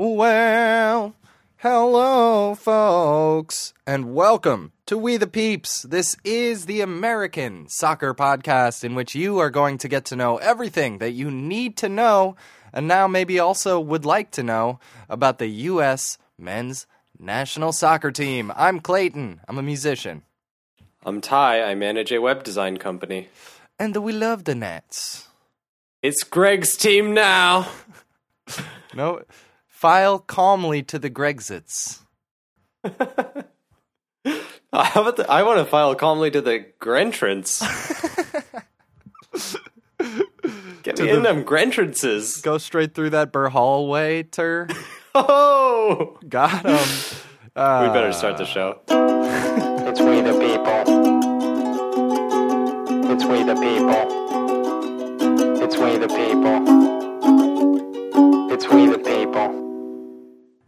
Well, hello, folks, and welcome to We the Peeps. This is the American soccer podcast in which you are going to get to know everything that you need to know, and now maybe also would like to know about the U.S. men's national soccer team. I'm Clayton, I'm a musician, I'm Ty. I manage a web design company. and we love the Nets. It's Greg's team now. No, file calmly to the Grexits. How about the, I want to file calmly to the Grentrance. Get me in them Grentrances. Go straight through that Burr hallway, tur. Oh, Got him. Uh, we better start the show. It's we the people. It's we the people. It's we the people. It's we the people.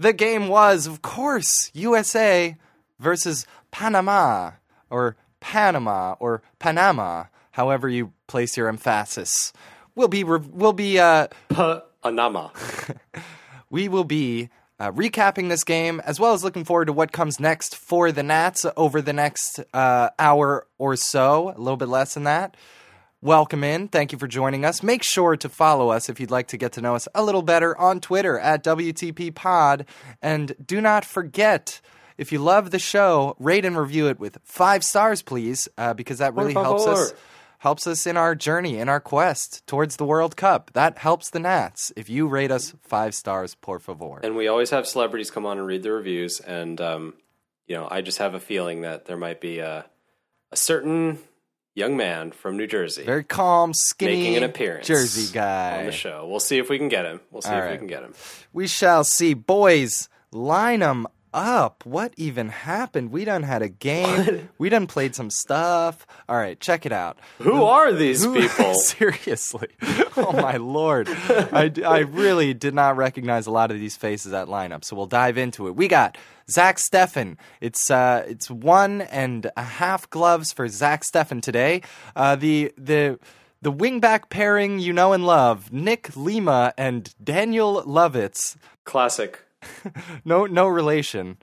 The game was, of course, USA versus Panama, or Panama, or Panama, however you place your emphasis. We'll be, re- we'll be, uh, Panama. we will be uh, recapping this game as well as looking forward to what comes next for the Nats over the next uh, hour or so, a little bit less than that. Welcome in. Thank you for joining us. Make sure to follow us if you'd like to get to know us a little better on Twitter at WTP Pod. And do not forget, if you love the show, rate and review it with five stars, please, uh, because that really helps us helps us in our journey, in our quest towards the World Cup. That helps the Nats. If you rate us five stars, por favor. And we always have celebrities come on and read the reviews. And, um, you know, I just have a feeling that there might be a, a certain young man from New Jersey Very calm, skinny, making an appearance Jersey guy. on the show. We'll see if we can get him. We'll see All if right. we can get him. We shall see. Boys, line them up. What even happened? We done had a game. We done played some stuff. All right, check it out. Who are these Who- people? Seriously. Oh my lord. I, I really did not recognize a lot of these faces at lineup. So we'll dive into it. We got Zach Steffen. It's uh it's one and a half gloves for Zach Steffen today. Uh the the the wingback pairing you know and love, Nick Lima and Daniel Lovitz. Classic. No no relation.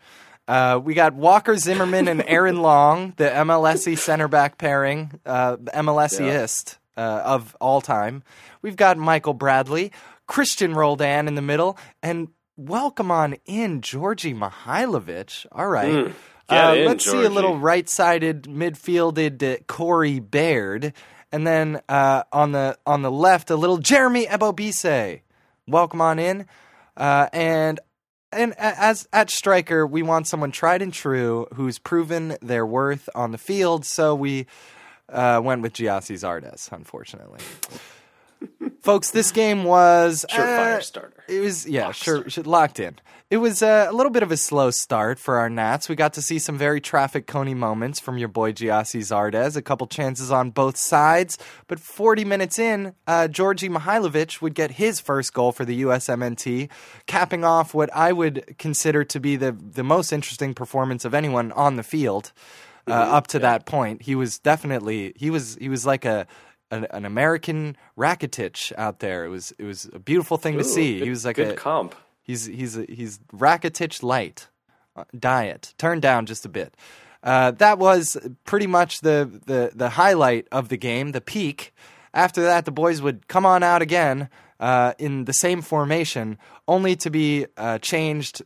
Uh, we got Walker Zimmerman and Aaron Long, the MLSE center back pairing, uh, MLSeist uh, of all time. We've got Michael Bradley, Christian Roldan in the middle, and welcome on in Djordje Mihailovic. All right. Mm, Uh, in, let's see a little right-sided midfielded uh, Corey Baird, and then uh, on the on the left a little Jeremy Ebobisse. Welcome on in, uh, and and as at striker, we want someone tried and true who's proven their worth on the field. So we uh, went with Gyasi Zardes, unfortunately. Folks, this game was Surefire uh, starter. It was yeah, sure, sure, locked in. It was uh, a little bit of a slow start for our Nats. We got to see some very traffic coney moments from your boy Gyasi Zardes, a couple chances on both sides. But 40 minutes in, uh, Djordje Mihailovic would get his first goal for the USMNT, capping off what I would consider to be the, the most interesting performance of anyone on the field. Uh, up to that point, he was definitely he was he was like a an, an American Rakitic out there. It was it was a beautiful thing to see. good- he was like good a comp. He's he's a, he's Rakitic light uh, diet, turned down just a bit. Uh, that was pretty much the, the the highlight of the game, the peak. After that, the boys would come on out again uh, in the same formation, only to be uh, changed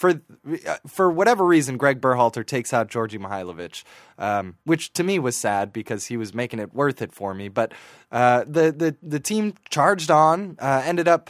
for uh, for whatever reason. Greg Berhalter takes out Djordje Mihailovic, um, which to me was sad because he was making it worth it for me. But uh, the the the team charged on, uh, ended up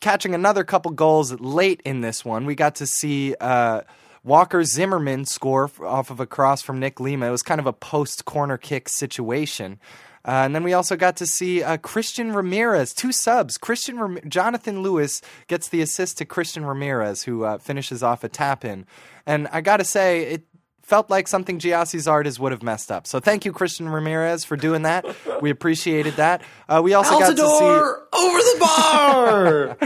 catching another couple goals late in this one. We got to see uh, Walker Zimmerman score off of a cross from Nick Lima. It was kind of a post corner kick situation. Uh, and then we also got to see uh, Christian Ramirez, two subs. Christian Ram- Jonathan Lewis gets the assist to Christian Ramirez, who uh, finishes off a tap in. And I got to say, it felt like something Gyasi Zardes would have messed up. So thank you, Christian Ramirez, for doing that. We appreciated that. Uh, we also got to see. Over the bar.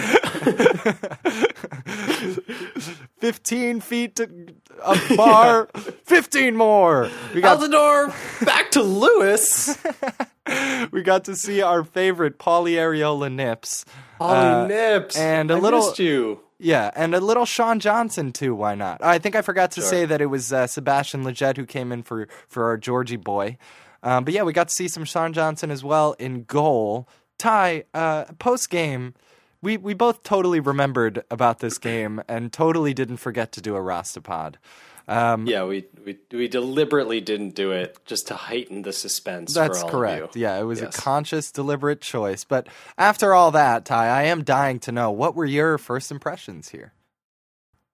15 feet to a bar, 15 more. We got Altidore back to Lewis. we got to see our favorite Paulie Areola Nips. Ollie Uh, Nips. and a I little- missed you. Yeah, and a little Sean Johnson too. Why not? I think I forgot to Sure. say that it was uh, Sebastian Lletget who came in for for our Georgie boy. Um, but yeah, we got to see some Sean Johnson as well in goal. Ty, uh, post game, we we both totally remembered about this game and totally didn't forget to do a Rastapod. Um, Yeah, we, we we deliberately didn't do it just to heighten the suspense. That's for all correct. Of you. Yeah, it was Yes. a conscious, deliberate choice. But after all that, Ty, I am dying to know what were your first impressions here.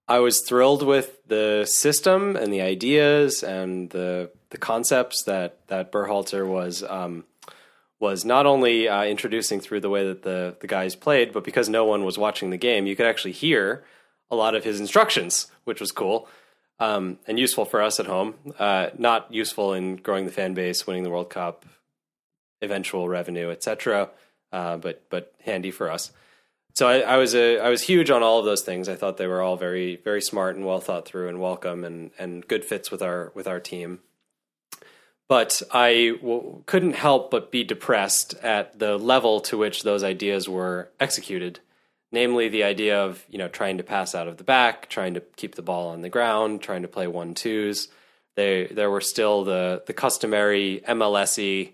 I was thrilled with the system and the ideas and the the concepts that that Berhalter was um, was not only uh, introducing through the way that the the guys played, but because no one was watching the game, you could actually hear a lot of his instructions, which was cool um, and useful for us at home. Uh, not useful in growing the fan base, winning the World Cup, eventual revenue, etc. Uh, but but handy for us. So I, I was a I was huge on all of those things. I thought they were all very very smart and well thought through and welcome and and good fits with our with our team. But I w- couldn't help but be depressed at the level to which those ideas were executed. Namely, the idea of you know trying to pass out of the back, trying to keep the ball on the ground, trying to play one twos. They there were still the the customary MLSy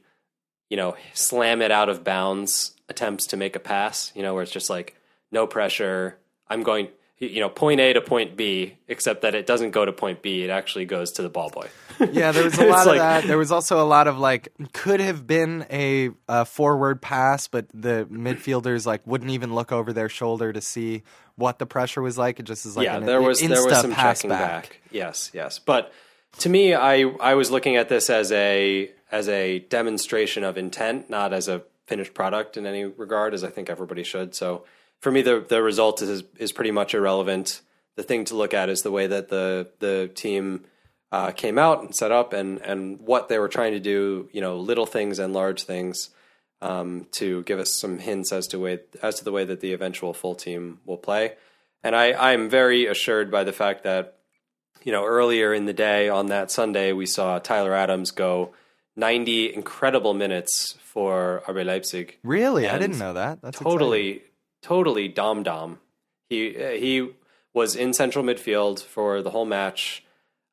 you know, slam it out of bounds attempts to make a pass, you know, where it's just like no pressure. I'm going, you know, point A to point B, except that it doesn't go to point B. It actually goes to the ball boy. Yeah, there was a lot of like- that. There was also a lot of like could have been a, a forward pass, but the midfielders like wouldn't even look over their shoulder to see what the pressure was like. It just is like yeah, an there was there was some checking back. Yes, yes. But to me, I I was looking at this as a as a demonstration of intent, not as a finished product in any regard, as I think everybody should. So for me, the the result is is pretty much irrelevant. The thing to look at is the way that the the team uh, came out and set up, and and what they were trying to do. You know, little things and large things. Um, to give us some hints as to way as to the way that the eventual full team will play, and I I'm very assured by the fact that you know, earlier in the day on that Sunday, we saw Tyler Adams go 90 incredible minutes for RB Leipzig. Really, I didn't know that. That's exciting. totally, totally dom dom. He he was in central midfield for the whole match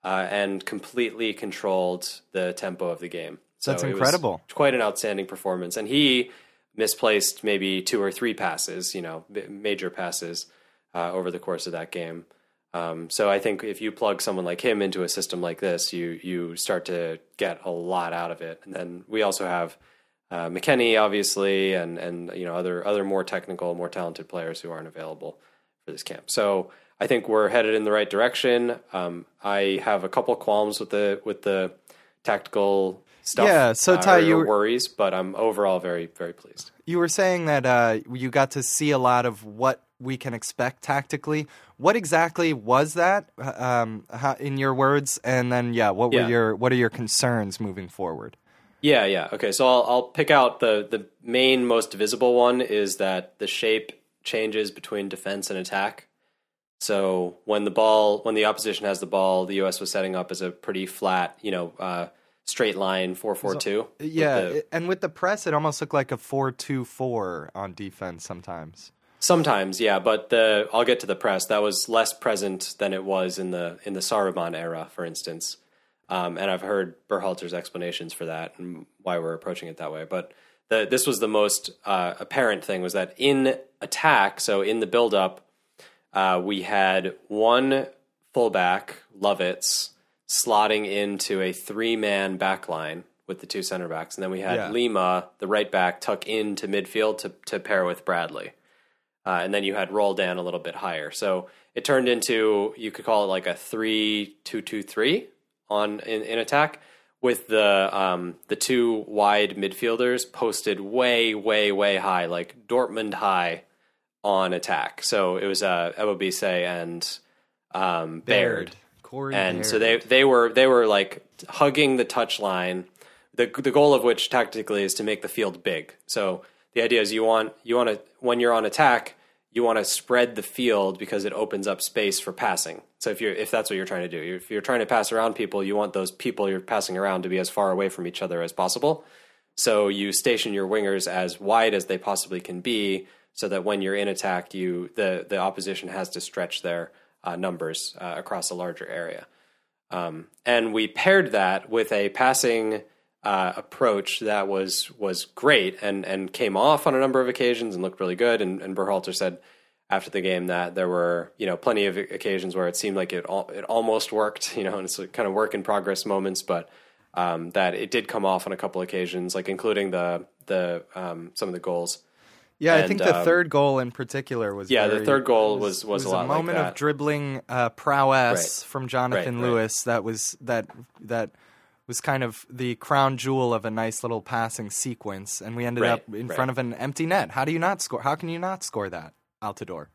uh, and completely controlled the tempo of the game. So That's incredible. quite an outstanding performance, and he misplaced maybe two or three passes, you know, major passes uh, over the course of that game. Um, so I think if you plug someone like him into a system like this, you you start to get a lot out of it. And then we also have uh, McKennie, obviously, and and you know other other more technical, more talented players who aren't available for this camp. So I think we're headed in the right direction. Um, I have a couple qualms with the with the tactical stuff. Yeah, so uh, Ty, you were- worries, but I'm overall very very pleased. You were saying that uh, you got to see a lot of what we can expect tactically. What exactly was that, uh, um, how, in your words? And then, yeah, what were Yeah. your what are your concerns moving forward? Yeah, yeah. Okay, so I'll I'll pick out the the main most visible one is that the shape changes between defense and attack. So when the ball when the opposition has the ball, the US was setting up as a pretty flat, you know, uh, straight line four four two. Yeah, it- and with the press, it almost looked like a four-two-four on defense sometimes. Sometimes, yeah, but the I'll get to the press. That was less present than it was in the in the Sarachan era, for instance. Um, and I've heard Berhalter's explanations for that and why we're approaching it that way. But the, this was the most uh, apparent thing was that in attack, so in the build up, uh, we had one fullback, Lovitz, slotting into a three man back line with the two center backs. And then we had Yeah. Lima, the right back, tuck into midfield to, to pair with Bradley. Uh, and then you had Roldan a little bit higher. So it turned into, you could call it like a 3 2 2 3 on in, in attack with the um, the two wide midfielders posted way, way, way high, like Dortmund high on attack. So it was uh, Ebobisse and um, Baird. Corey And so they they were they were like hugging the touch line. The the goal of which tactically is to make the field big. So the idea is you want you want to when you're on attack, you want to spread the field because it opens up space for passing. So if you're if that's what you're trying to do, if you're trying to pass around people, you want those people you're passing around to be as far away from each other as possible. So you station your wingers as wide as they possibly can be so that when you're in attack, you the the opposition has to stretch their uh, numbers uh, across a larger area. Um, and we paired that with a passing uh, approach that was was great and and came off on a number of occasions and looked really good. And, and Berhalter said after the game that there were you know plenty of occasions where it seemed like it al- it almost worked. You know, and it's kind of work in progress moments, but um, that it did come off on a couple occasions, like including the the um, some of the goals. Yeah, I think the um, third goal in particular was Yeah, the third goal was- was a lot a like moment that. of dribbling uh, prowess Right. from Jonathan Right, right. Lewis that was that that was kind of the crown jewel of a nice little passing sequence, and we ended Right, up in right. front of an empty net. How do you not score? How can you not score that, Altidore?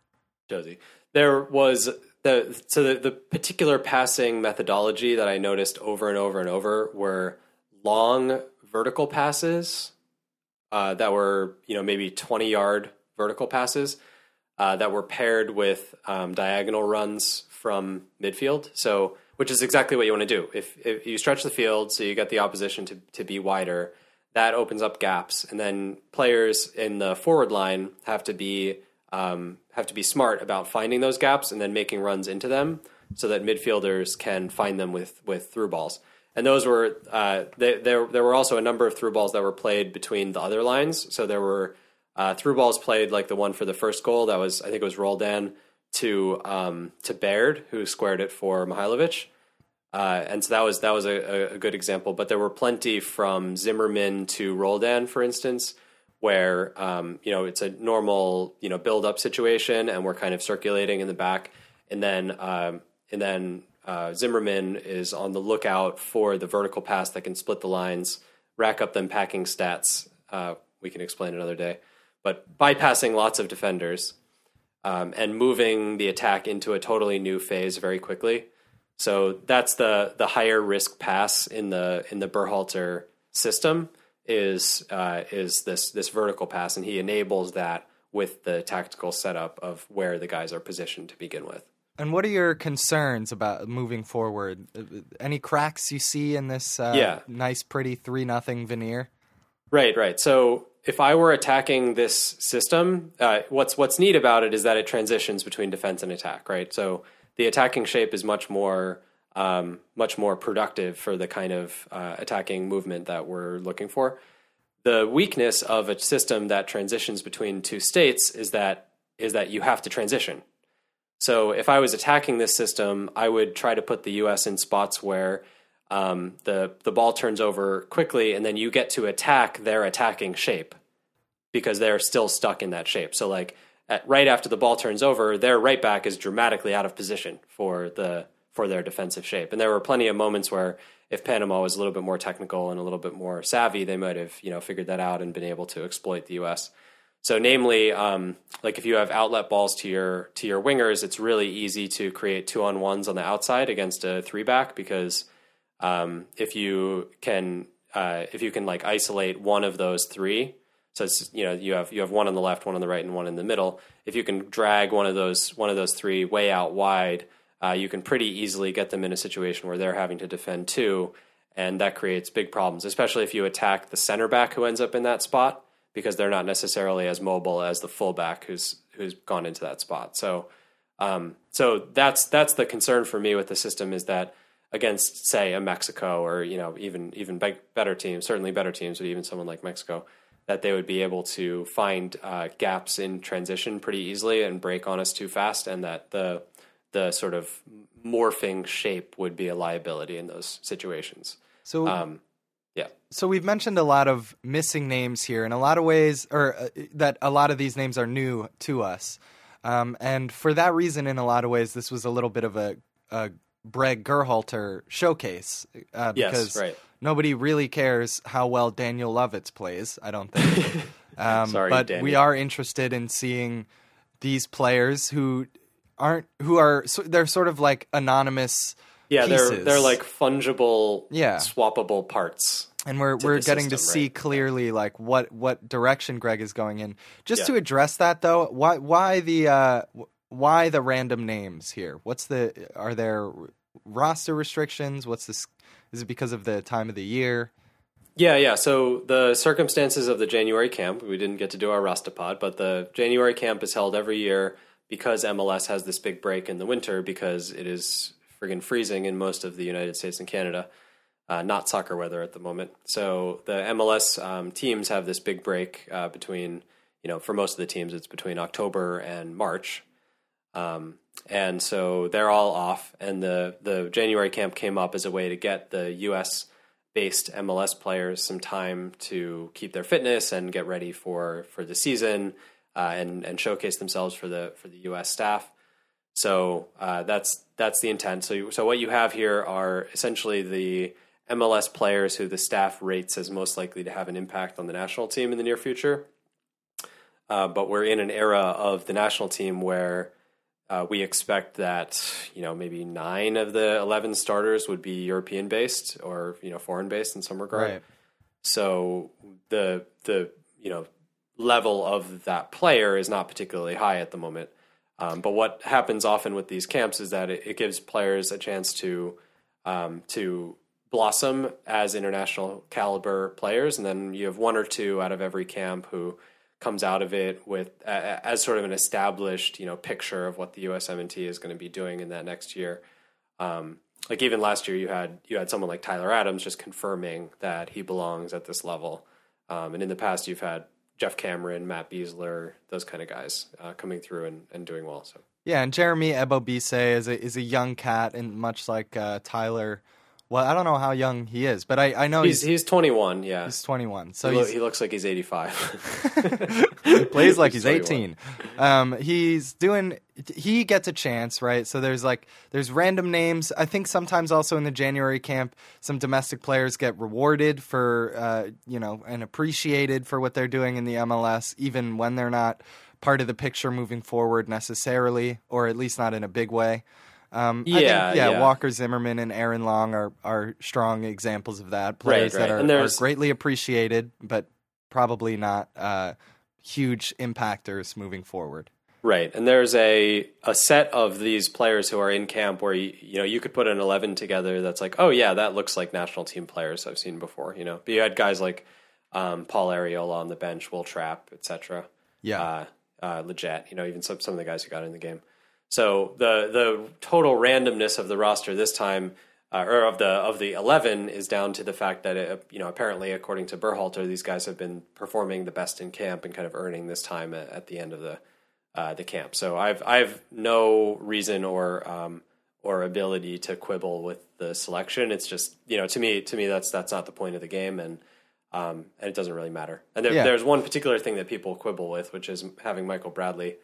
Jozy. There was the so the, the particular passing methodology that I noticed over and over and over were long vertical passes uh, that were you know maybe twenty yard vertical passes uh, that were paired with um, diagonal runs from midfield. So which is exactly what you want to do. If, if you stretch the field so you get the opposition to, to be wider, that opens up gaps, and then players in the forward line have to be um, have to be smart about finding those gaps and then making runs into them, so that midfielders can find them with with through balls. And those were uh, they, there. There were also a number of through balls that were played between the other lines. So there were uh, through balls played like the one for the first goal. That was I think it was Roldan to um, to Baird who squared it for Mihailovic. Uh, and so that was that was a, a good example. But there were plenty from Zimmerman to Roldan, for instance, where um, you know it's a normal you know build up situation, and we're kind of circulating in the back, and then um, and then uh, Zimmerman is on the lookout for the vertical pass that can split the lines, rack up them packing stats. Uh, we can explain another day, but bypassing lots of defenders um, and moving the attack into a totally new phase very quickly. So that's the the higher risk pass in the in the Berhalter system is uh, is this this vertical pass, and he enables that with the tactical setup of where the guys are positioned to begin with. And what are your concerns about moving forward? Any cracks you see in this uh, Yeah. nice, pretty three nothing veneer? Right, right. So if I were attacking this system, uh, what's what's neat about it is that it transitions between defense and attack. Right. So the attacking shape is much more um, much more productive for the kind of uh, attacking movement that we're looking for. The weakness of a system that transitions between two states is that is that you have to transition. So if I was attacking this system, I would try to put the U.S. in spots where um, the the ball turns over quickly, and then you get to attack their attacking shape because they're still stuck in that shape. So like at, right after the ball turns over, their right back is dramatically out of position for the for their defensive shape. And there were plenty of moments where if Panama was a little bit more technical and a little bit more savvy, they might have you know figured that out and been able to exploit the U.S. So, namely, um, like if you have outlet balls to your to your wingers, it's really easy to create two on ones on the outside against a three back because um, if you can uh, if you can like isolate one of those three, so it's you know you have you have one on the left, one on the right, and one in the middle. If you can drag one of those one of those three way out wide, uh, you can pretty easily get them in a situation where they're having to defend two, and that creates big problems, especially if you attack the center back who ends up in that spot because they're not necessarily as mobile as the fullback who's who's gone into that spot. So, um, so that's that's the concern for me with the system is that against say a Mexico or you know even even better teams, certainly better teams, but even someone like Mexico, that they would be able to find uh, gaps in transition pretty easily and break on us too fast, and that the the sort of morphing shape would be a liability in those situations. So, Um, yeah. so we've mentioned a lot of missing names here in a lot of ways, or uh, that a lot of these names are new to us. Um, and for that reason, in a lot of ways, this was a little bit of a, a Breg Gerhalter showcase uh, Yes, because right. nobody really cares how well Daniel Lovitz plays. I don't think. um, Sorry, but Danny. we are interested in seeing these players who aren't who are so, they're sort of like anonymous. Yeah, they're pieces. they're like fungible, Yeah. swappable parts. and we're to we're the getting to system, see right? clearly like what what direction Greg is going in. Just Yeah. to address that though, why why the uh, wh- why the random names here? What's the are there roster restrictions? What's this? Is it because of the time of the year? Yeah, yeah. So the circumstances of the January camp, we didn't get to do our Rustapod, but the January camp is held every year because MLS has this big break in the winter because it is friggin' freezing in most of the United States and Canada. Uh, not soccer weather at the moment. So the MLS um, teams have this big break uh, between, you know, for most of the teams, it's between October and March. Um, and so they're all off. And the, the January camp came up as a way to get the U.S. based MLS players some time to keep their fitness and get ready for, for the season uh, and, and showcase themselves for the, for the U.S. staff. So uh, that's that's the intent. So so what you have here are essentially the MLS players who the staff rates as most likely to have an impact on the national team in the near future. Uh, but we're in an era of the national team where uh, we expect that you know maybe nine of the eleven starters would be European based or you know foreign based in some regard. Right. So the the you know level of that player is not particularly high at the moment. Um, but what happens often with these camps is that it, it gives players a chance to um, to blossom as international caliber players, and then you have one or two out of every camp who comes out of it with uh, as sort of an established you know picture of what the USMNT is going to be doing in that next year. Um, like even last year, you had you had someone like Tyler Adams just confirming that he belongs at this level, um, and in the past you've had Geoff Cameron, Matt Besler, those kind of guys uh, coming through and, and doing well. So Yeah, and Jeremy Ebobisse is a is a young cat, and much like uh, Tyler. Well, I don't know how young he is, but I, I know he's he's he's 21. Yeah, he's 21. So he, lo- he's, he looks like he's 85. he plays like he's 21. 18. Um, he's doing. He gets a chance, right? So there's like there's random names. I think sometimes also in the January camp, some domestic players get rewarded for uh, you know and appreciated for what they're doing in the MLS, even when they're not part of the picture moving forward necessarily, or at least not in a big way. Um, I think, Yeah, yeah, yeah. Walker Zimmerman and Aaron Long are are strong examples of that. Players right. that are, are greatly appreciated, but probably not uh, huge impactors moving forward. Right, and there's a a set of these players who are in camp where you, you know you could put an eleven together that's like, oh yeah, that looks like national team players I've seen before. You know, but you had guys like um, Paul Arriola on the bench, Will Trapp, etc. Yeah. uh, uh, Lletget. You know, even some some of the guys who got in the game. So the the total randomness of the roster this time, uh, or of the of the eleven, is down to the fact that it, you know apparently according to Berhalter, these guys have been performing the best in camp and kind of earning this time at, at the end of the uh, the camp. So I've I've no reason or um, or ability to quibble with the selection. It's just you know to me to me that's that's not the point of the game and. Um, and it doesn't really matter. And there, Yeah. there's one particular thing that people quibble with, which is having Michael Bradley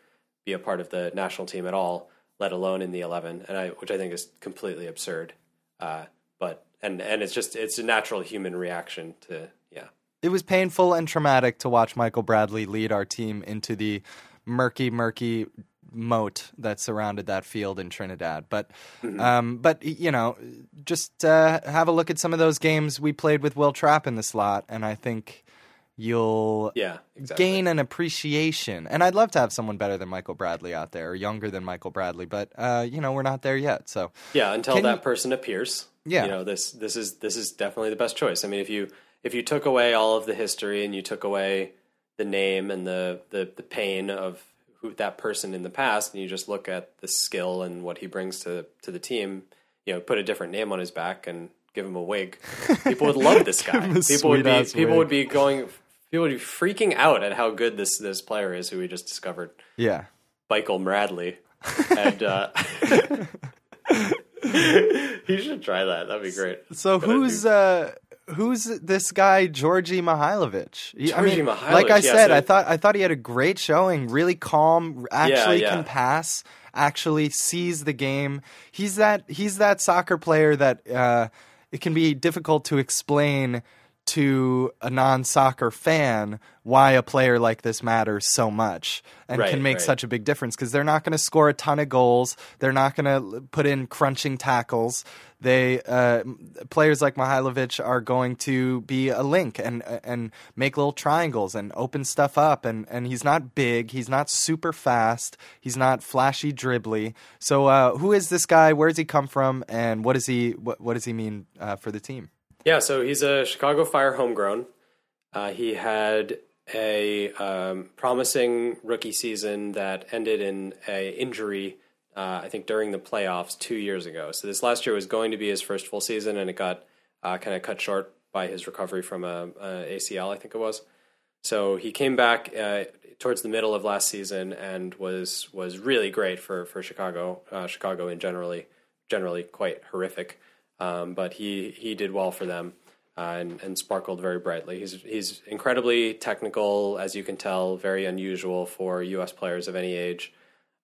be a part of the national team at all, let alone in the eleven, and I, which I think is completely absurd. Uh, but and and it's just it's a natural human reaction to yeah It was painful and traumatic to watch Michael Bradley lead our team into the murky, murky moat that surrounded that field in Trinidad. But, um, but you know, just uh, have a look at some of those games we played with Will Trapp in the slot, and I think you'll yeah exactly. gain an appreciation. And I'd love to have someone better than Michael Bradley out there, or younger than Michael Bradley. But uh, you know, we're not there yet. So Yeah, until Can that you- person appears. Yeah. you know this this is this is definitely the best choice. I mean, if you if you took away all of the history and you took away the name and the the, the pain of who that person in the past, and you just look at the skill and what he brings to to the team, you know, put a different name on his back and give him a wig. People would love this guy. people would be people wig. would be going. People would be freaking out at how good this this player is, who we just discovered. yeah, Michael Bradley. And uh, you should try that. That'd be great. So who's uh who's this guy Djordje Mihailovic? He- I mean, Mihailovic, like I yeah, said, so- I thought I thought he had a great showing, really calm, actually yeah. can pass, actually sees the game. He's that he's that soccer player that uh it can be difficult to explain to a non-soccer fan why a player like this matters so much and Right, can make right. such a big difference because they're not going to score a ton of goals. They're not going to put in crunching tackles. They uh, players like Mihailovic are going to be a link and and make little triangles and open stuff up. And, and he's not big. He's not super fast. He's not flashy dribbly. So uh, who is this guy? Where does he come from? And what does he what, what does he mean uh, for the team? Yeah, so he's a Chicago Fire homegrown. Uh, he had a um, promising rookie season that ended in a injury. Uh, I think during the playoffs two years ago. So this last year was going to be his first full season, and it got uh, kind of cut short by his recovery from a, a, ACL. I think it was. So he came back uh, towards the middle of last season and was was really great for for Chicago. Uh, Chicago in generally generally quite horrific, um, but he he did well for them uh, and, and sparkled very brightly. He's he's incredibly technical, as you can tell, very unusual for U.S. players of any age.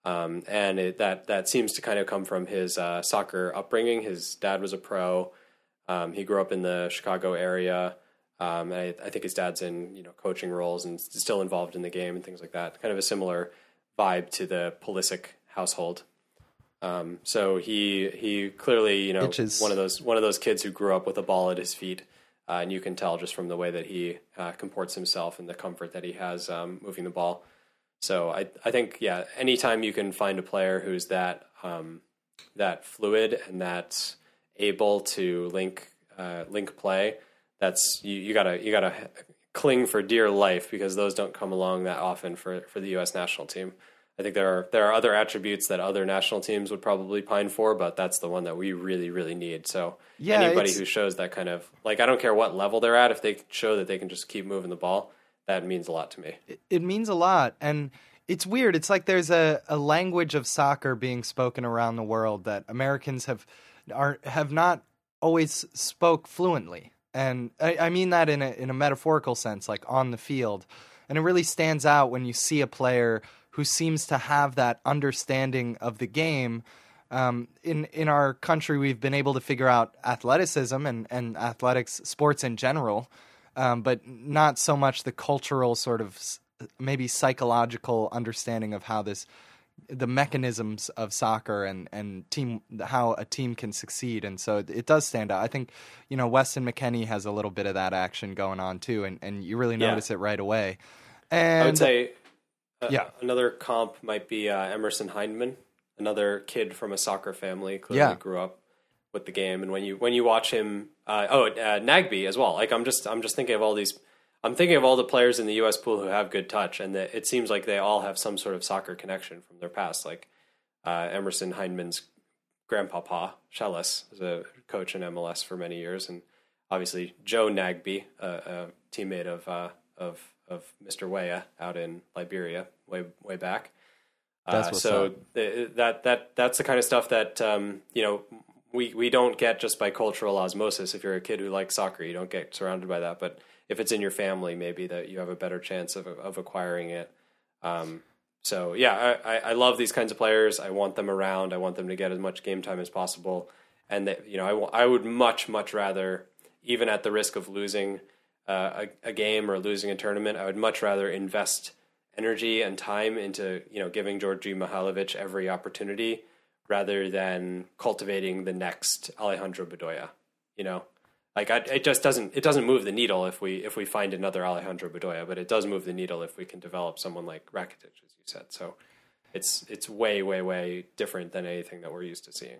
Um, and it, that that seems to kind of come from his uh, soccer upbringing. His dad was a pro. Um, he grew up in the Chicago area. Um, I, I, think his dad's in you know coaching roles and still involved in the game and things like that. Kind of a similar vibe to the Pulisic household. Um, so he he clearly you know Itches. one of those one of those kids who grew up with a ball at his feet uh, and you can tell just from the way that he uh, comports himself and the comfort that he has um, moving the ball. So I, I think, yeah, anytime you can find a player who's that um, that fluid and that's able to link uh, link play, that's you, you gotta you gotta cling for dear life because those don't come along that often for for the U.S. national team. I think there are there are other attributes that other national teams would probably pine for, but that's the one that we really really need. So Yeah, anybody who shows that kind of like I don't care what level they're at, if they show that they can just keep moving the ball, that means a lot to me. it means a lot and it's weird it's like there's a, a language of soccer being spoken around the world that americans have are have not always spoke fluently and i, I mean that in a, in a metaphorical sense like on the field and it really stands out when you see a player who seems to have that understanding of the game. Um, in in our country, we've been able to figure out athleticism and, and athletics, sports in general, um, but not so much the cultural sort of maybe psychological understanding of how this the mechanisms of soccer and and team how a team can succeed. And so it, does stand out. I think you know weston mckennie has a little bit of that action going on too and and you really Yeah. notice it right away. And I would say uh, Yeah. another comp might be uh, Emerson Hyndman, another kid from a soccer family. Clearly Yeah. grew up with the game, and when you when you watch him, uh, oh uh, Nagbe as well. Like I'm just I'm just thinking of all these. I'm thinking of all the players in the U.S. pool who have good touch, and that it seems like they all have some sort of soccer connection from their past. Like uh, Emerson Hyndman's grandpapa, Schellas, was a coach in MLS for many years, and obviously Joe Nagbe, a, a teammate of uh, of of Mr. Weah out in Liberia, way way back. Uh, so th- that that that's the kind of stuff that um, you know we we don't get just by cultural osmosis. If you're a kid who likes soccer, you don't get surrounded by that. But if it's in your family, maybe that you have a better chance of of acquiring it. Um, so yeah, I, I, I love these kinds of players. I want them around. I want them to get as much game time as possible. And that you know, I, I would much much rather, even at the risk of losing uh, a, a game or losing a tournament, I would much rather invest energy and time into you know giving Djordje Mihailovic every opportunity rather than cultivating the next Alejandro Bedoya. You know, like I, it just doesn't it doesn't move the needle if we if we find another Alejandro Bedoya, but it does move the needle if we can develop someone like Rakitic, as you said. So it's it's way way way different than anything that we're used to seeing.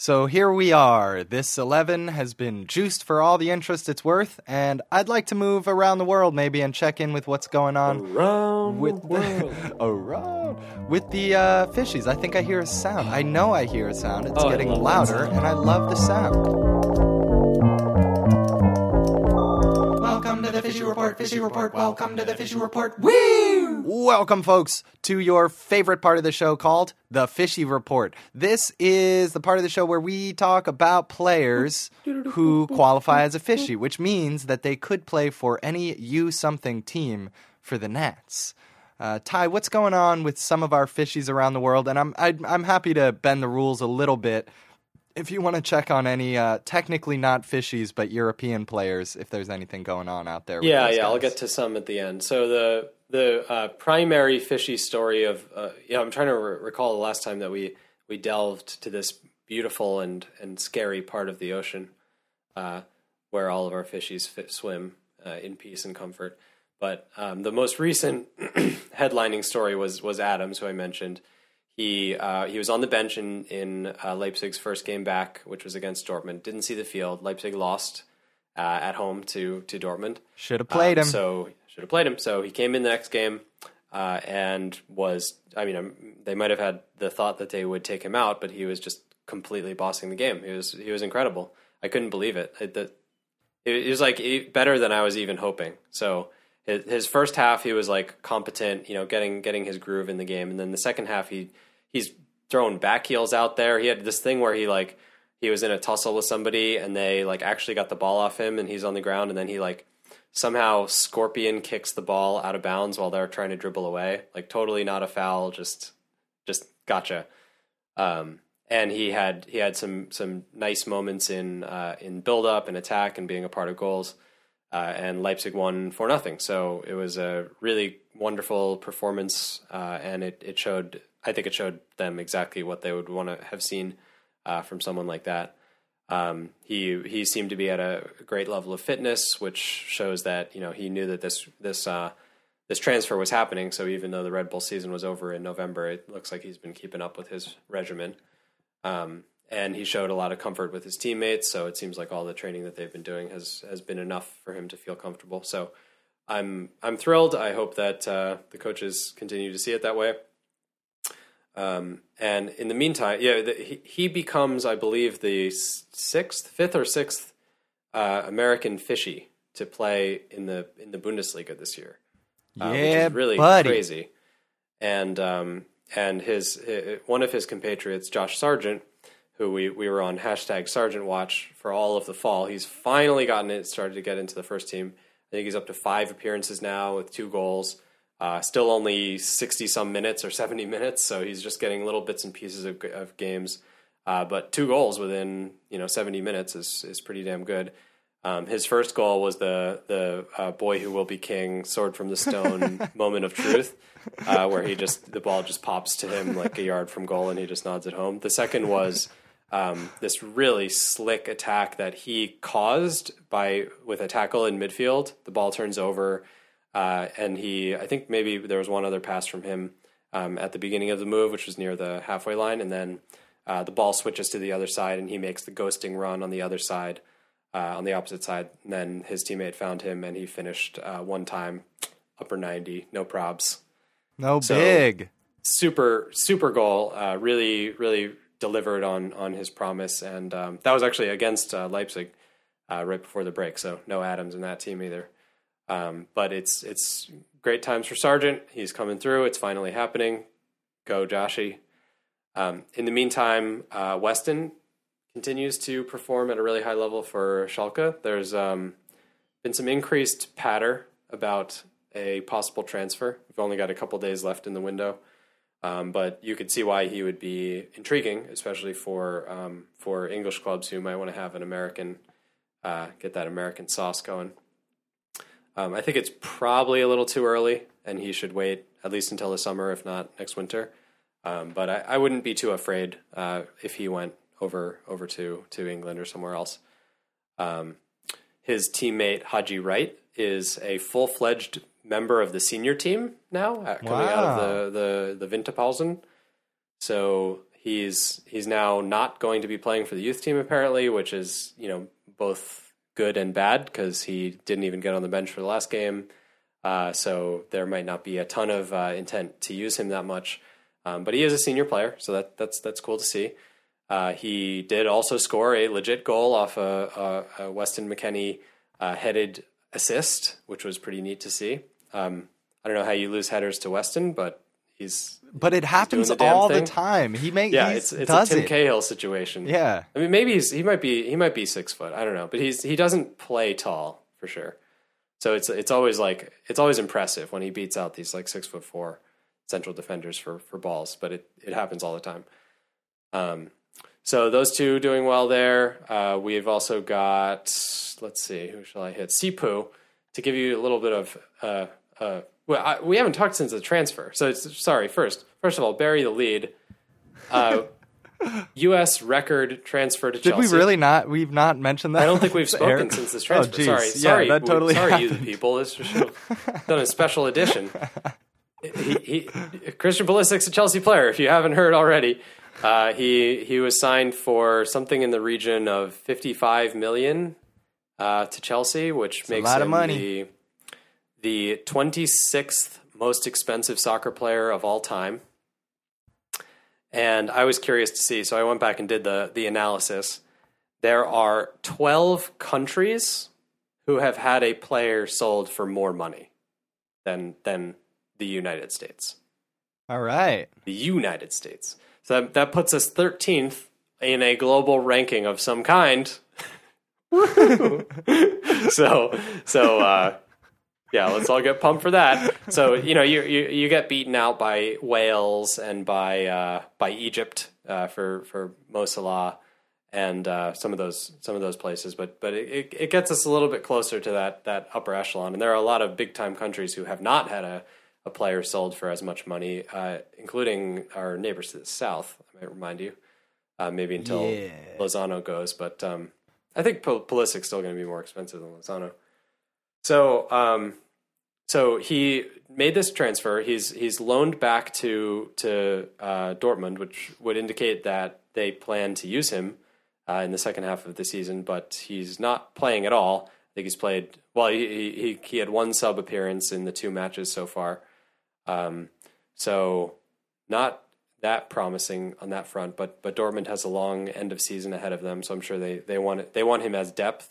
So here we are. This 11 has been juiced for all the interest it's worth, and I'd like to move around the world maybe and check in with what's going on Around with the, around with the uh, fishies. I think I hear a sound. I know I hear a sound. It's Oh, getting louder, and I love the sound. Welcome to the Fishy Report, Fishy Report. Welcome to the Fishy Report. Woo! Welcome, folks, to your favorite part of the show called the Fishy Report. This is the part of the show where we talk about players who qualify as a fishy, which means that they could play for any U something team for the Nats. Uh, Ty, what's going on with some of our fishies around the world? And I'm I, I'm happy to bend the rules a little bit. If you want to check on any uh, technically not fishies but European players, if there's anything going on out there. with Yeah, yeah, I'll get to some at the end. So the the uh, primary fishy story of uh, yeah, I'm trying to re- recall the last time that we we delved to this beautiful and and scary part of the ocean, uh, where all of our fishies fit, swim uh, in peace and comfort. But um, the most recent headlining story was was Adams, who I mentioned. He uh, he was on the bench in in uh, Leipzig's first game back, which was against Dortmund. Didn't see the field. Leipzig lost uh, at home to to Dortmund. Should have played Um, him. So should have played him. So he came in the next game uh, and was. I mean, um, they might have had the thought that they would take him out, but he was just completely bossing the game. He was he was incredible. I couldn't believe it. It, the, it was like better than I was even hoping. So his, his first half, he was like competent, you know, getting getting his groove in the game, and then the second half, he he's throwing back heels out there. He had this thing where he like he was in a tussle with somebody, and they like actually got the ball off him, and he's on the ground, and then he like somehow scorpion kicks the ball out of bounds while they're trying to dribble away, like totally not a foul, just just gotcha. Um, and he had he had some some nice moments in uh, in build up and attack and being a part of goals. Uh, and Leipzig won for nothing. So it was a really wonderful performance, uh, and it, it showed. I think it showed them exactly what they would want to have seen uh, from someone like that. Um, he he seemed to be at a great level of fitness, which shows that you know he knew that this this uh, this transfer was happening. So even though the Red Bull season was over in November, it looks like he's been keeping up with his regimen. Um, and he showed a lot of comfort with his teammates. So it seems like all the training that they've been doing has has been enough for him to feel comfortable. So I'm I'm thrilled. I hope that uh, the coaches continue to see it that way. Um, and in the meantime, yeah, the, he, he becomes, I believe, the sixth, fifth or sixth uh, American fishy to play in the in the Bundesliga this year. uh, which yeah, is really buddy. crazy. And um, and his, hi one of his compatriots, Josh Sargent, who we, we were on hashtag Sargent Watch for all of the fall. He's finally gotten it, started to get into the first team. I think he's up to five appearances now with two goals. Uh, still only sixty some minutes or seventy minutes, so he's just getting little bits and pieces of, of games. Uh, but two goals within you know seventy minutes is is pretty damn good. Um, his first goal was the the uh, boy who will be king, sword from the stone moment of truth, uh, where he just the ball just pops to him like a yard from goal, and he just nods it home. The second was um, this really slick attack that he caused by with a tackle in midfield. The ball turns over, uh, and he I think maybe there was one other pass from him um, at the beginning of the move, which was near the halfway line, and then uh, the ball switches to the other side, and he makes the ghosting run on the other side uh, on the opposite side. And then his teammate found him, and he finished uh, one time, upper ninety, no probs. No So- big. Super, super goal. Uh, really, really delivered on on his promise, and um, that was actually against uh, Leipzig uh, right before the break. So no Adams in that team either. Um, but it's it's great times for Sargent. He's coming through. It's finally happening. Go Joshy. Um, in the meantime, uh, Weston continues to perform at a really high level for Schalke. There's um, been some increased patter about a possible transfer. We've only got a couple days left in the window, um, but you could see why he would be intriguing, especially for um, for English clubs who might want to have an American uh, get that American sauce going. Um, I think it's probably a little too early, and he should wait at least until the summer, if not next winter. Um, but I, I wouldn't be too afraid uh, if he went over over to to England or somewhere else. Um, his teammate Haji Wright is a full fledged member of the senior team now, uh, coming out of the the the Winterpausen. So he's he's now not going to be playing for the youth team apparently, which is you know both good and bad because he didn't even get on the bench for the last game. Uh, so there might not be a ton of uh, intent to use him that much. Um, but he is a senior player, so that that's that's cool to see. Uh, he did also score a legit goal off a, a, a Weston McKennie uh, headed assist, which was pretty neat to see. Um, I don't know how you lose headers to Weston, but he's But it happens the all the time. He makes yeah, it's it's a does Tim it. Cahill situation. Yeah. I mean, maybe he's he might be he might be six foot. I don't know, but he's he doesn't play tall for sure. So it's it's always like it's always impressive when he beats out these like six foot four central defenders for for balls, but it it happens all the time. Um, so those two doing well there. Uh, we've also got let's see who shall I hit Sipu to give you a little bit of uh, uh, well I, we haven't talked since the transfer. So it's sorry first first of all bury the lead. Uh, U.S. record transfer to Did Chelsea. we really not? We've not mentioned that. I don't think we've spoken aired. since this Oh, transfer. geez. sorry, Yeah, sorry, that we- totally sorry, you the people. This should have done a special edition. He, he, Christian Pulisic's a Chelsea player. If you haven't heard already, uh, he he was signed for something in the region of fifty five million uh, to Chelsea, which makes a lot of money. the the 26th most expensive soccer player of all time. And I was curious to see, so I went back and did the the analysis. There are 12 countries who have had a player sold for more money than than the United States. All right. The United States. So that, that puts us 13th in a global ranking of some kind. so so uh, yeah, let's all get pumped for that. So you know you you, you get beaten out by Wales and by uh, by Egypt uh, for for Mo Salah and uh, some of those some of those places, but but it, it gets us a little bit closer to that that upper echelon. And there are a lot of big time countries who have not had a, a player sold for as much money, uh, including our neighbors to the south. I might remind you, uh, maybe until Yeah. Lozano goes, but um, I think Pul- Pulisic's still going to be more expensive than Lozano. So, um, so he made this transfer. He's he's loaned back to to uh, Dortmund, which would indicate that they plan to use him uh, in the second half of the season. But he's not playing at all. I think he's played. Well, he he he had one sub appearance in the two matches so far. Um, so not that promising on that front. But but Dortmund has a long end of season ahead of them, so I'm sure they they want it, they want him as depth.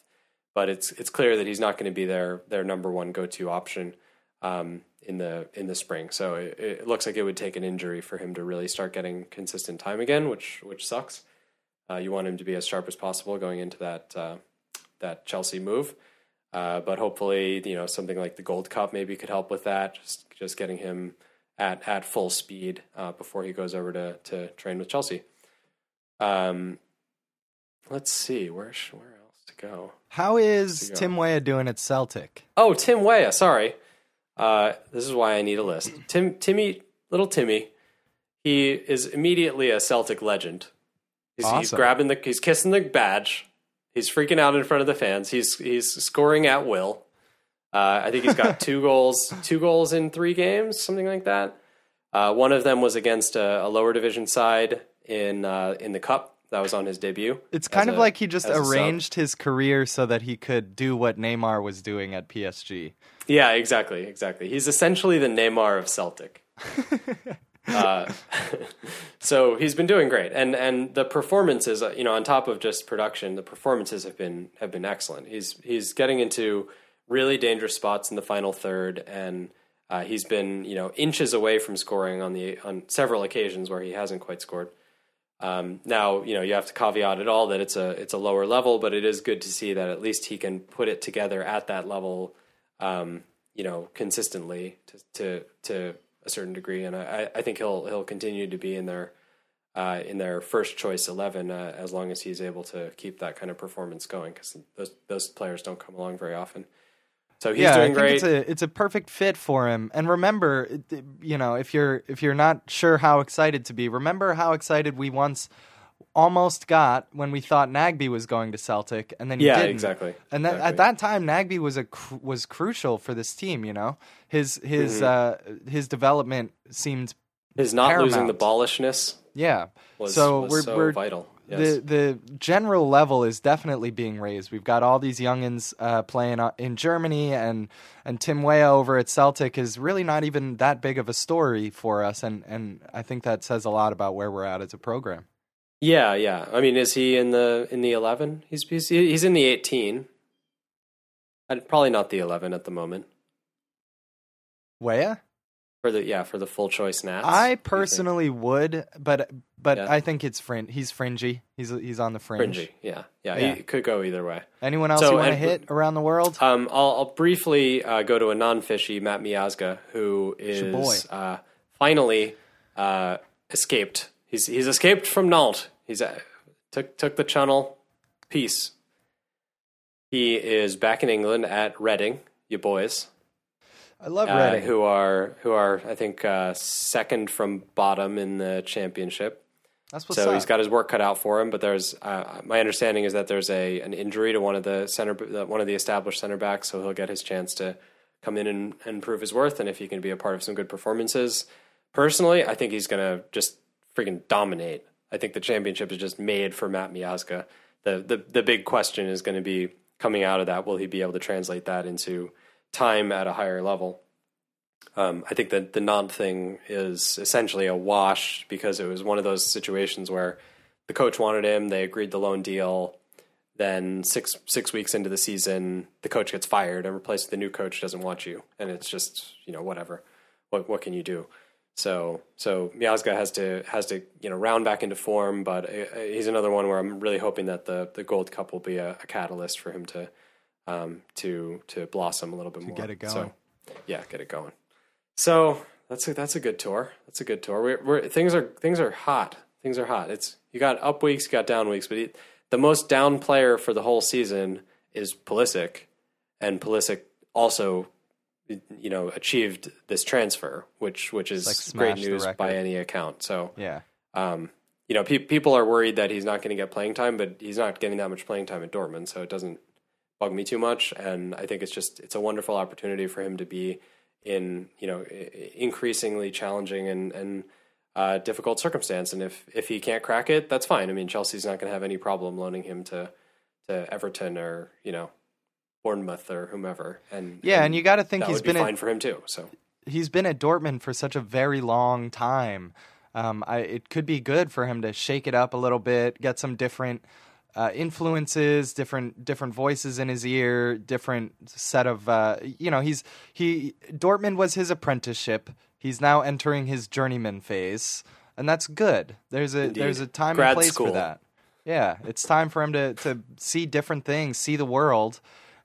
But it's it's clear that he's not going to be their their number one go to option um, in the in the spring. So it, it looks like it would take an injury for him to really start getting consistent time again, which which sucks. Uh, you want him to be as sharp as possible going into that uh, that Chelsea move. Uh, but hopefully, you know, something like the Gold Cup maybe could help with that. Just just getting him at at full speed uh, before he goes over to to train with Chelsea. Um, let's see where where else to go. How is. Tim Weah doing at Celtic? Oh, Tim Weah. Sorry, uh, this is why I need a list. Tim Timmy, little Timmy, he is immediately a Celtic legend. He's, he's grabbing the, he's kissing the badge. He's freaking out in front of the fans. He's he's scoring at will. Uh, I think he's got two goals, two goals in three games, something like that. Uh, one of them was against a, a lower division side in uh, in the cup. That was on his debut. It's kind of a- like he just as a sub. arranged his career so that he could do what Neymar was doing at PSG. Yeah, exactly, exactly. He's essentially the Neymar of Celtic. uh, so he's been doing great, and and the performances, you know, on top of just production, the performances have been have been excellent. He's he's getting into really dangerous spots in the final third, and uh, he's been you know inches away from scoring on the on several occasions where he hasn't quite scored. Um, now you know you have to caveat it all that it's a it's a lower level, but it is good to see that at least he can put it together at that level, um, you know, consistently to to, to a certain degree, and I, I think he'll he'll continue to be in their uh, in their first choice eleven uh, as long as he's able to keep that kind of performance going because those those players don't come along very often. So he's yeah, doing I think great. it's a it's a perfect fit for him. And remember, you know, if you're if you're not sure how excited to be, remember how excited we once almost got when we thought Nagbe was going to Celtic, and then he Yeah, didn't. exactly, And that, exactly. at that time, Nagbe was a cr- was crucial for this team. You know, his his uh, his development seemed his not losing the ballishness yeah. was so was we're so we're vital. Yes. the the general level is definitely being raised. We've got all these youngins uh, playing uh, in Germany, and and Tim Weah over at Celtic is really not even that big of a story for us, and and I think that says a lot about where we're at as a program. Yeah, yeah. I mean, is he in the in the eleven? He's he's he's in the eighteen. And probably not the eleven at the moment Weah, for the yeah for the full choice Nats. I What do you think? personally would, but but Yeah. I think it's frin- He's fringy. He's he's on the fringe. fringy. Yeah, yeah. Yeah. He could go either way. Anyone else So, you want to hit around the world? Um, I'll, I'll briefly uh, go to a non-fishy Matt Miazga, who is uh, finally uh, escaped. He's he's escaped from Nantes. He's uh, took took the channel. Peace. He is back in England at Reading. You boys. I love uh, who are who are I think uh, second from bottom in the championship. That's what's so up. he's got his work cut out for him. But there's uh, my understanding is that there's a an injury to one of the center uh, one of the established center backs, so he'll get his chance to come in and, and prove his worth. And if he can be a part of some good performances, personally, I think he's gonna just freaking dominate. I think the championship is just made for Matt Miazga. The the the big question is going to be coming out of that, will he be able to translate that into time at a higher level? Um, I think that the Nantes thing is essentially a wash because it was one of those situations where the coach wanted him, they agreed the loan deal. Then six six weeks into the season, the coach gets fired and replaced with a new coach doesn't want you, and it's just you know whatever. What what can you do? So so Miazga has to has to you know round back into form, but uh, he's another one where I'm really hoping that the the Gold Cup will be a, a catalyst for him to um, to to blossom a little bit more. get it going. So, yeah, get it going. So that's a, that's a good tour. That's a good tour. We're, we're things are things are hot. Things are hot. It's you got up weeks, you got down weeks, but he, the most down player for the whole season is Pulisic, and Pulisic also you know achieved this transfer, which which is like great news by any account. So Yeah. um, you know, pe- people are worried that he's not going to get playing time, but he's not getting that much playing time at Dortmund, so it doesn't bug me too much. And I think it's just it's a wonderful opportunity for him to be in you know increasingly challenging and and uh, difficult circumstance. And if if he can't crack it, that's fine. I mean, Chelsea's not going to have any problem loaning him to to Everton or you know Bournemouth or whomever. And Yeah, and you got to think he's would be been fine at, for him too. So he's been at Dortmund for such a very long time. Um, I, it could be good for him to shake it up a little bit, get some different uh, influences, different different voices in his ear, different set of uh, you know he's he Dortmund was his apprenticeship. He's now entering his journeyman phase, and that's good. There's a Indeed. there's a time Grad and place school. for that. Yeah, it's time for him to to see different things, see the world,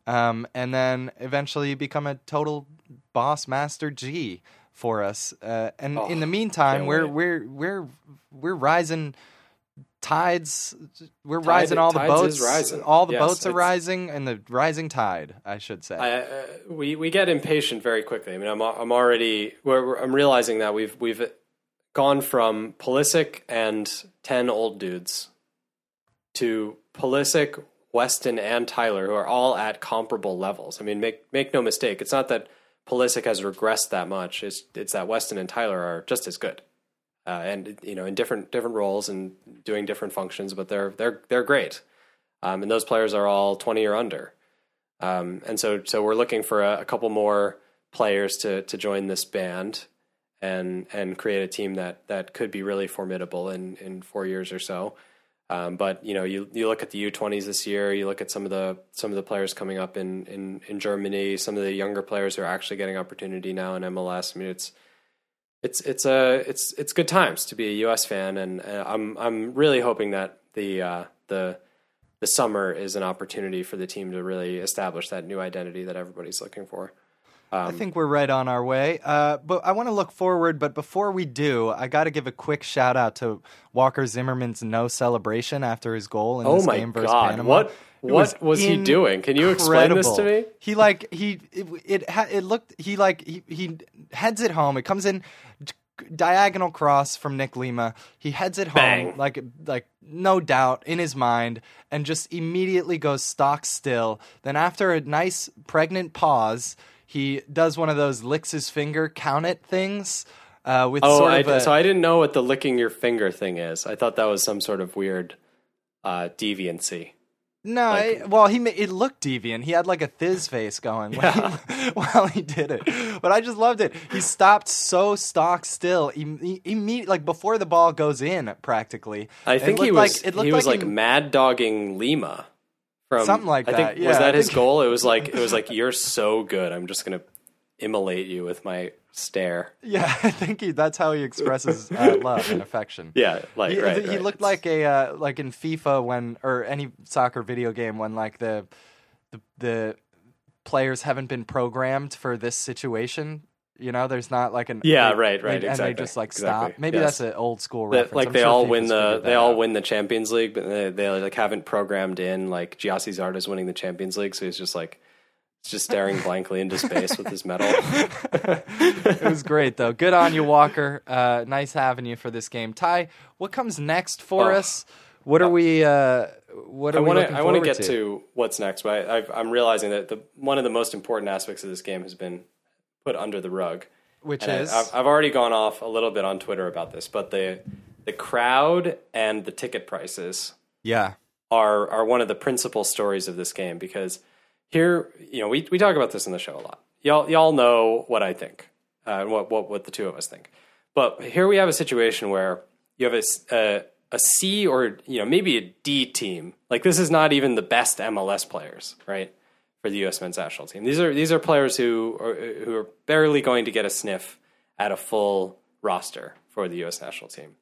um, and then eventually become a total boss master G for us. Uh, and Oh, in the meantime, we're we're we're we're rising tides. We're rising all the boats. rising. All the Yes, boats are rising, and the rising tide, I should say. I, uh, we we get impatient very quickly. I mean, I'm I'm already we're, we're- I'm realizing that we've we've gone from Pulisic and ten old dudes to Pulisic, Weston, and Tyler, who are all at comparable levels. I mean, make make no mistake, it's not that Pulisic has regressed that much. It's it's that Weston and Tyler are just as good, uh, and you know, in different different roles and doing different functions, but they're they're they're great. Um, and those players are all twenty or under. Um, and so, so we're looking for a, a couple more players to to join this band and and create a team that that could be really formidable in in four years or so. Um, but you know, you you look at the U20s this year. You look at some of the some of the players coming up in in in Germany. Some of the younger players who are actually getting opportunity now in MLS. I mean, it's it's it's a it's it's good times to be a U.S. fan, and uh, I'm I'm really hoping that the uh, the the summer is an opportunity for the team to really establish that new identity that everybody's looking for. I think we're right on our way. Uh, but I want to look forward. But before we do, I got to give a quick shout out to Walker Zimmerman's no celebration after his goal in Oh this game versus God, Panama. what- what was he doing? Can you explain this to me? He like he it it, it looked he like he, he heads it home. It comes in diagonal cross from Nick Lima. He heads it home Bang. like like no doubt in his mind and just immediately goes stock still. Then after a nice pregnant pause, he does one of those licks his finger count it things. Uh, with Oh, sort of a, so I didn't know what the licking your finger thing is. I thought that was some sort of weird uh, deviancy. No, it- well, he it looked deviant. He had like a thiz face going while, he, while he did it. But I just loved it. He stopped so stock still, he, he, like before the ball goes in, practically. I think he was like, it looked he was like, he- mad dogging Lima from Something like that. I think was that his goal? It was like it was like you're so good. I'm just gonna immolate you with my stare. yeah, I think he, that's how he expresses uh, love and affection. Yeah, like he, right. he right. looked like a uh, like in FIFA when or any soccer video game when like the the the players haven't been programmed for this situation. You know, there's not like an Yeah, they- right, right, and exactly, they just like exactly, stop. Maybe yes. that's an old school that, reference. like I'm they sure all win the they all out. win the Champions League, but they, they like haven't programmed in like Gyasi Zardes winning the Champions League, so he's just like just staring blankly into space with his medal. it was great though. Good on you, Walker. Uh, nice having you for this game. Ty, what comes next for Oh. us? What are we? Uh, what are I we want looking to I want to get to what's next, but I, I've, I'm realizing that the one of the most important aspects of this game has been put under the rug. which And I- is I've, I've already gone off a little bit on Twitter about this, but the the crowd and the ticket prices yeah. are are one of the principal stories of this game because here, you know, we we talk about this in the show a lot. Y'all y'all know what I think, uh, what what what the two of us think. But here we have a situation where you have a, a a C or you know maybe a D team. Like this is not even the best MLS players, right? For the U.S. men's national team, these are these are players who are who are barely going to get a sniff at a full roster for the U.S. national team.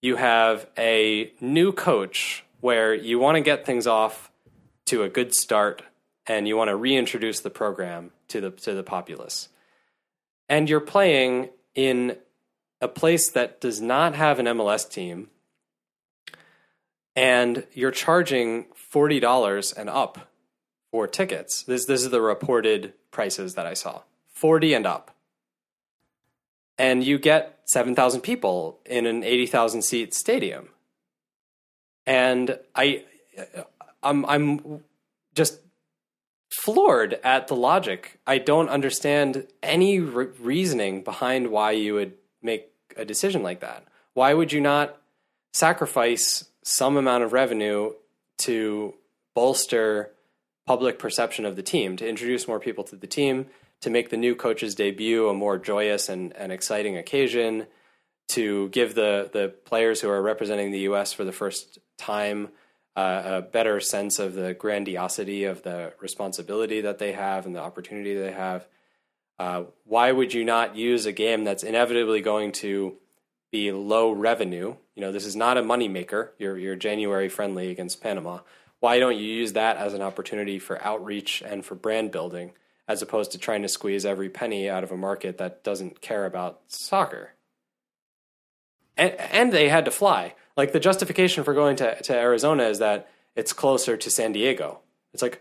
You have a new coach where you want to get things off to a good start and you want to reintroduce the program to the to the populace. And you're playing in a place that does not have an MLS team and you're charging $40 and up for tickets. This this is the reported prices that I saw. 40 and up. And you get 7,000 people in an 80,000 seat stadium. And I I'm I'm just floored at the logic. I don't understand any re- reasoning behind why you would make a decision like that. Why would you not sacrifice some amount of revenue to bolster public perception of the team, to introduce more people to the team, to make the new coach's debut a more joyous and, and exciting occasion, to give the, the players who are representing the U.S. for the first time uh, a better sense of the grandiosity of the responsibility that they have and the opportunity they have. Uh, why would you not use a game that's inevitably going to be low revenue? You know, this is not a moneymaker. You're, you're January friendly against Panama. Why don't you use that as an opportunity for outreach and for brand building, as opposed to trying to squeeze every penny out of a market that doesn't care about soccer? And, and they had to fly. Like the justification for going to, to Arizona is that it's closer to San Diego. It's like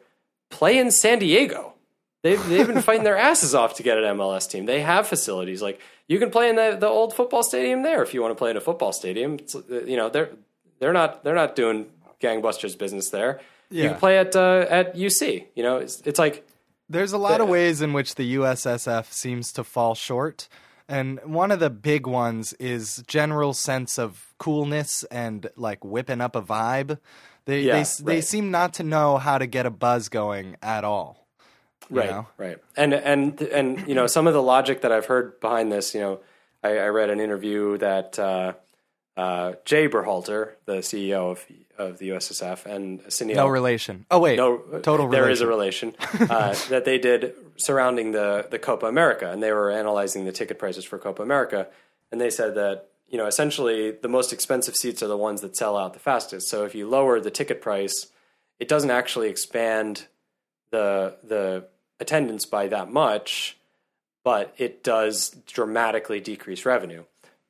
play in San Diego. They've they've been fighting their asses off to get an MLS team. They have facilities like you can play in the, the old football stadium there if you want to play in a football stadium. It's, you know they're they're not they're not doing gangbusters business there. You can play at uh, at UC. You know it's it's like There's a lot of ways in which the USSF seems to fall short. And one of the big ones is general sense of coolness and like whipping up a vibe. They Yeah, they s they seem not to know how to get a buzz going at all. Right, right know? right and and and you know some of the logic that i've heard behind this you know i, I read an interview that uh, uh, jay berhalter the ceo of of the ussf and Sunil, No relation. Oh wait, no total. there is a relation. relation uh, that they did surrounding the the copa america and they were analyzing the ticket prices for copa america and they said that you know essentially the most expensive seats are the ones that sell out the fastest so if you lower the ticket price it doesn't actually expand the the attendance by that much, but it does dramatically decrease revenue.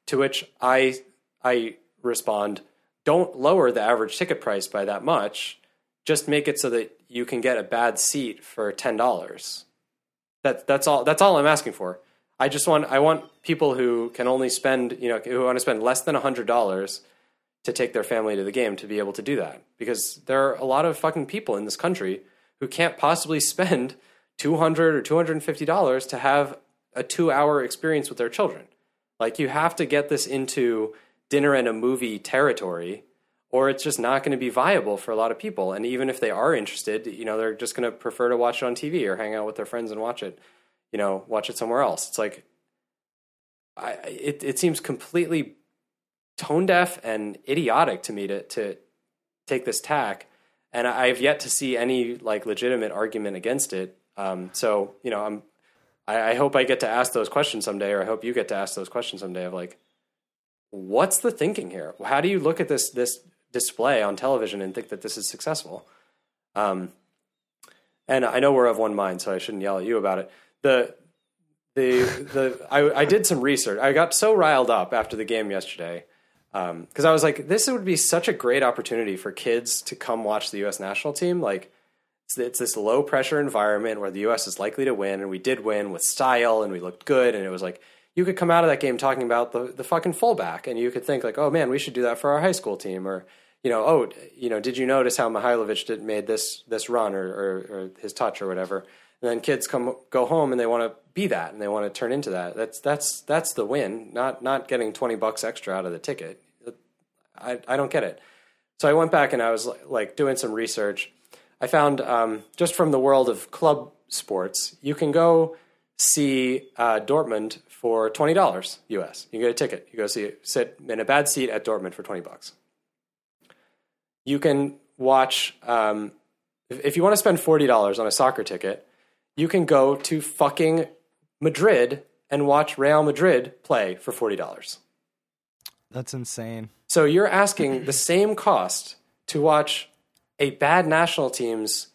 To which I I respond, don't lower the average ticket price by that much. Just make it so that you can get a bad seat for ten dollars. That that's all that's all I'm asking for. I just want I want people who can only spend you know who want to spend less than hundred dollars to take their family to the game to be able to do that because there are a lot of fucking people in this country who can't possibly spend 200 or 250 dollars to have a 2 hour experience with their children like you have to get this into dinner and a movie territory or it's just not going to be viable for a lot of people and even if they are interested you know they're just going to prefer to watch it on TV or hang out with their friends and watch it you know watch it somewhere else it's like I, it, it seems completely tone deaf and idiotic to me to to take this tack, and I have yet to see any like legitimate argument against it. Um, so you know, I'm I, I hope I get to ask those questions someday, or I hope you get to ask those questions someday of like, what's the thinking here? How do you look at this this display on television and think that this is successful? Um, and I know we're of one mind, so I shouldn't yell at you about it. The the the I, I did some research. I got so riled up after the game yesterday because I was like, this would be such a great opportunity for kids to come watch the U.S. national team. Like, it's, it's this low pressure environment where the U.S. is likely to win, and we did win with style, and we looked good, and it was like you could come out of that game talking about the the fucking fullback, and you could think like, oh man, we should do that for our high school team, or you know, oh, you know, did you notice how Mihailovic did, made this this run or, or, or his touch or whatever? And then kids come go home and they want to be that and they want to turn into that. That's that's that's the win, not not getting twenty bucks extra out of the ticket. I I don't get it. So I went back and I was like, doing some research. I found um, just from the world of club sports, you can go see uh, Dortmund for twenty dollars US. You get a ticket. You go see sit in a bad seat at Dortmund for twenty bucks. You can watch um, if, you want to spend forty dollars on a soccer ticket, you can go to fucking Madrid and watch Real Madrid play for forty dollars. That's insane. So you're asking the same cost to watch a bad national team's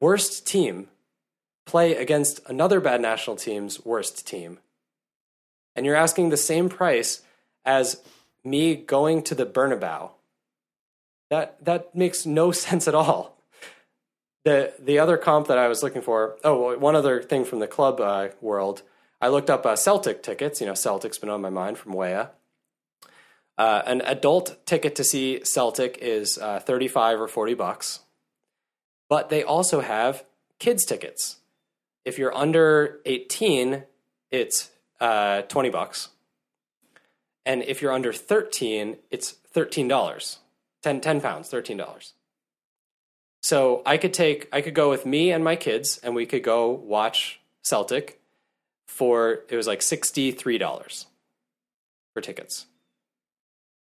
worst team play against another bad national team's worst team. And you're asking the same price as me going to the Bernabeu. That that makes no sense at all. The the other comp that I was looking for. Oh, one other thing from the club uh, world. I looked up uh, Celtic tickets. You know, Celtic's been on my mind from Weah. Uh, an adult ticket to see Celtic is uh, 35 or 40 bucks. But they also have kids tickets. If you're under 18, it's uh, 20 bucks. And if you're under 13, it's $13. 10, 10 pounds, $13. So I could take, I could go with me and my kids, and we could go watch Celtic for, it was like $63 for tickets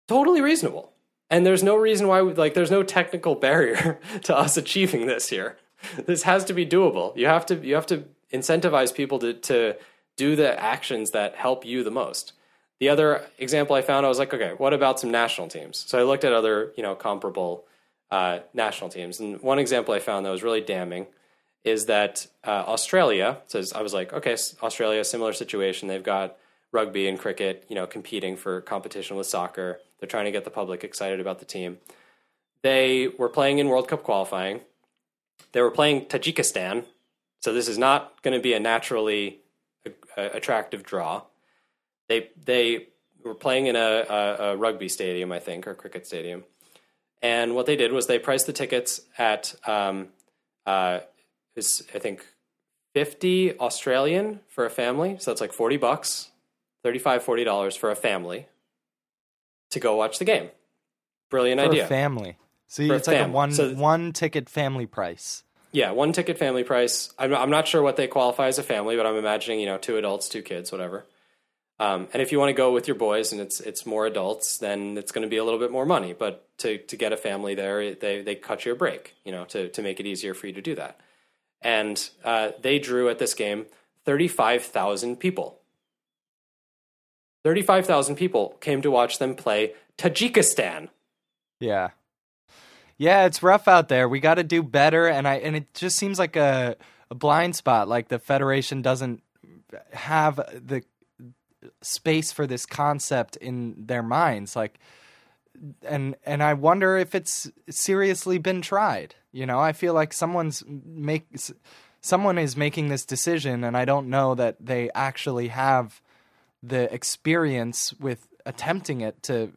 totally reasonable. And there's no reason why, we, like, there's no technical barrier to us achieving this here. This has to be doable. You have to, you have to incentivize people to, to do the actions that help you the most. The other example I found, I was like, okay, what about some national teams? So I looked at other, you know, comparable uh, national teams, and one example I found that was really damning is that uh, Australia says I was like, okay, Australia, similar situation. They've got rugby and cricket, you know, competing for competition with soccer. They're trying to get the public excited about the team. They were playing in World Cup qualifying. They were playing Tajikistan, so this is not going to be a naturally attractive draw. They they were playing in a, a, a rugby stadium, I think, or cricket stadium. And what they did was they priced the tickets at um, uh, is I think fifty Australian for a family, so that's like forty bucks, 35 40 dollars for a family to go watch the game. Brilliant For idea. a family. A it's like a one so- one ticket family price. Yeah, one ticket family price. I'm, I'm not sure what they qualify as a family, but I'm imagining you know two adults, two kids, whatever. Um, and if you want to go with your boys and it's it's more adults, then it's going to be a little bit more money. But to to get a family there, they they cut you a break, you know, to to make it easier for you to do that. And uh, they drew at this game thirty five thousand people. Thirty five thousand people came to watch them play Tajikistan. Yeah. Yeah, it's rough out there. We got to do better and I and it just seems like a a blind spot like the federation doesn't have the space for this concept in their minds like and and I wonder if it's seriously been tried. You know, I feel like someone's make someone is making this decision and I don't know that they actually have the experience with attempting it to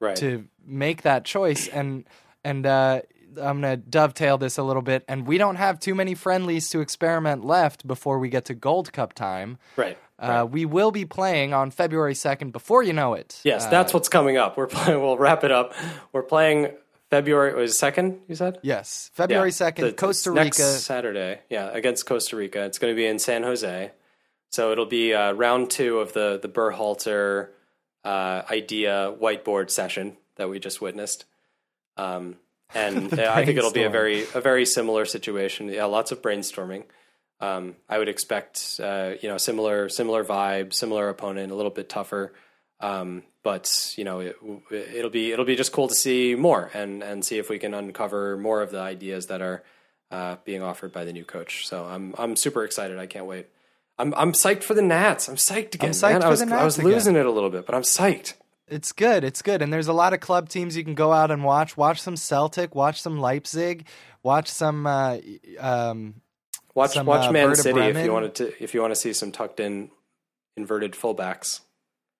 Right. to make that choice and and uh I'm gonna dovetail this a little bit, and we don't have too many friendlies to experiment left before we get to Gold Cup time. right. Uh, we will be playing on February second. Before you know it, Yes, Uh, that's what's coming up. We're playing. We'll wrap it up. We're playing February. Was second? You said yes, February Yeah, second, the- Costa next Rica. Saturday. Yeah, against Costa Rica. It's going to be in San Jose. So it'll be uh, round two of the the Berhalter uh, idea whiteboard session that we just witnessed. Um, and I think it'll be a very a very similar situation. Yeah, lots of brainstorming. Um, I would expect uh, you know similar similar vibe, similar opponent, a little bit tougher. Um, but you know it, it'll be it'll be just cool to see more and and see if we can uncover more of the ideas that are uh, being offered by the new coach. So I'm I'm super excited. I can't wait. I'm I'm psyched for the Nats. I'm psyched again. psyched man. for I was I was again. losing it a little bit, but I'm psyched. It's good. It's good. And there's a lot of club teams you can go out and watch. Watch some Celtic. Watch some Leipzig. Watch some. Uh, um, Watch Some, watch uh, Man Werder City if you wanted to if you want to see some tucked in inverted fullbacks.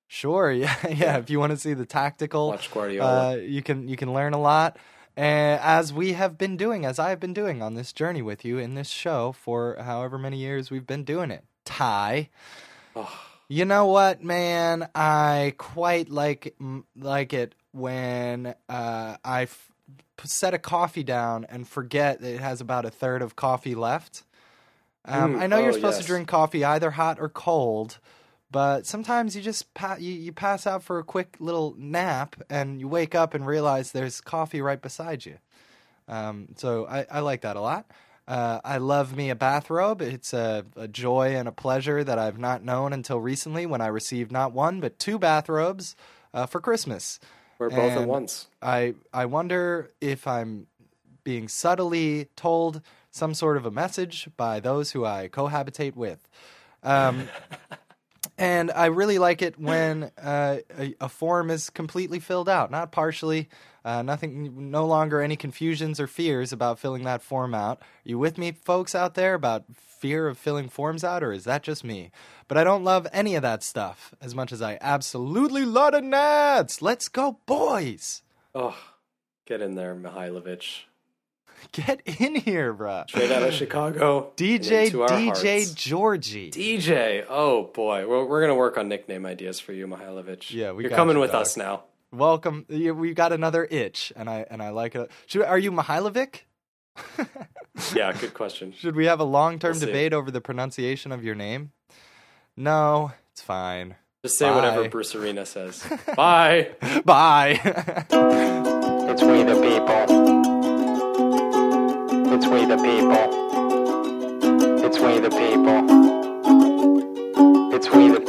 sure. Yeah. Yeah. If you want to see the tactical, Watch Guardiola. Uh, you can you can learn a lot. Uh, as we have been doing, as I have been doing on this journey with you in this show for however many years we've been doing it. Ty, you know what, man? I quite like like it when uh, I f- set a coffee down and forget that it has about a third of coffee left. Um, Mm, I know you're oh, supposed to drink coffee either hot or cold, but sometimes you just pa- you, you pass out for a quick little nap and you wake up and realize there's coffee right beside you. Um, so I, I like that a lot. Uh, I love me a bathrobe. It's a, a joy and a pleasure that I've not known until recently when I received not one but two bathrobes uh, for Christmas. We're both at once. I I wonder if I'm being subtly told some sort of a message by those who I cohabitate with. Um, and I really like it when uh, a, a form is completely filled out, not partially. Uh, nothing, no longer any confusions or fears about filling that form out. Are you with me, folks out there, about fear of filling forms out, or is that just me? But I don't love any of that stuff as much as I absolutely love the Nats. Let's go, boys! Oh, get in there, Mihailovic. Get in here, bruh. Straight out of Chicago. DJ DJ. Djordje. DJ. Oh boy, we're we're gonna work on nickname ideas for you, Mihailovic. Yeah, we you're coming you, with dog. us now. Welcome. You- We got another itch, and I and I like it. Should, are you Mihailovic? Yeah, good question. Should we have a long term We'll debate over the pronunciation of your name? No, it's fine. Just say Bye. whatever Bruce Arena says. Bye. Bye. It's we the people. It's we the people. It's we the people. It's we the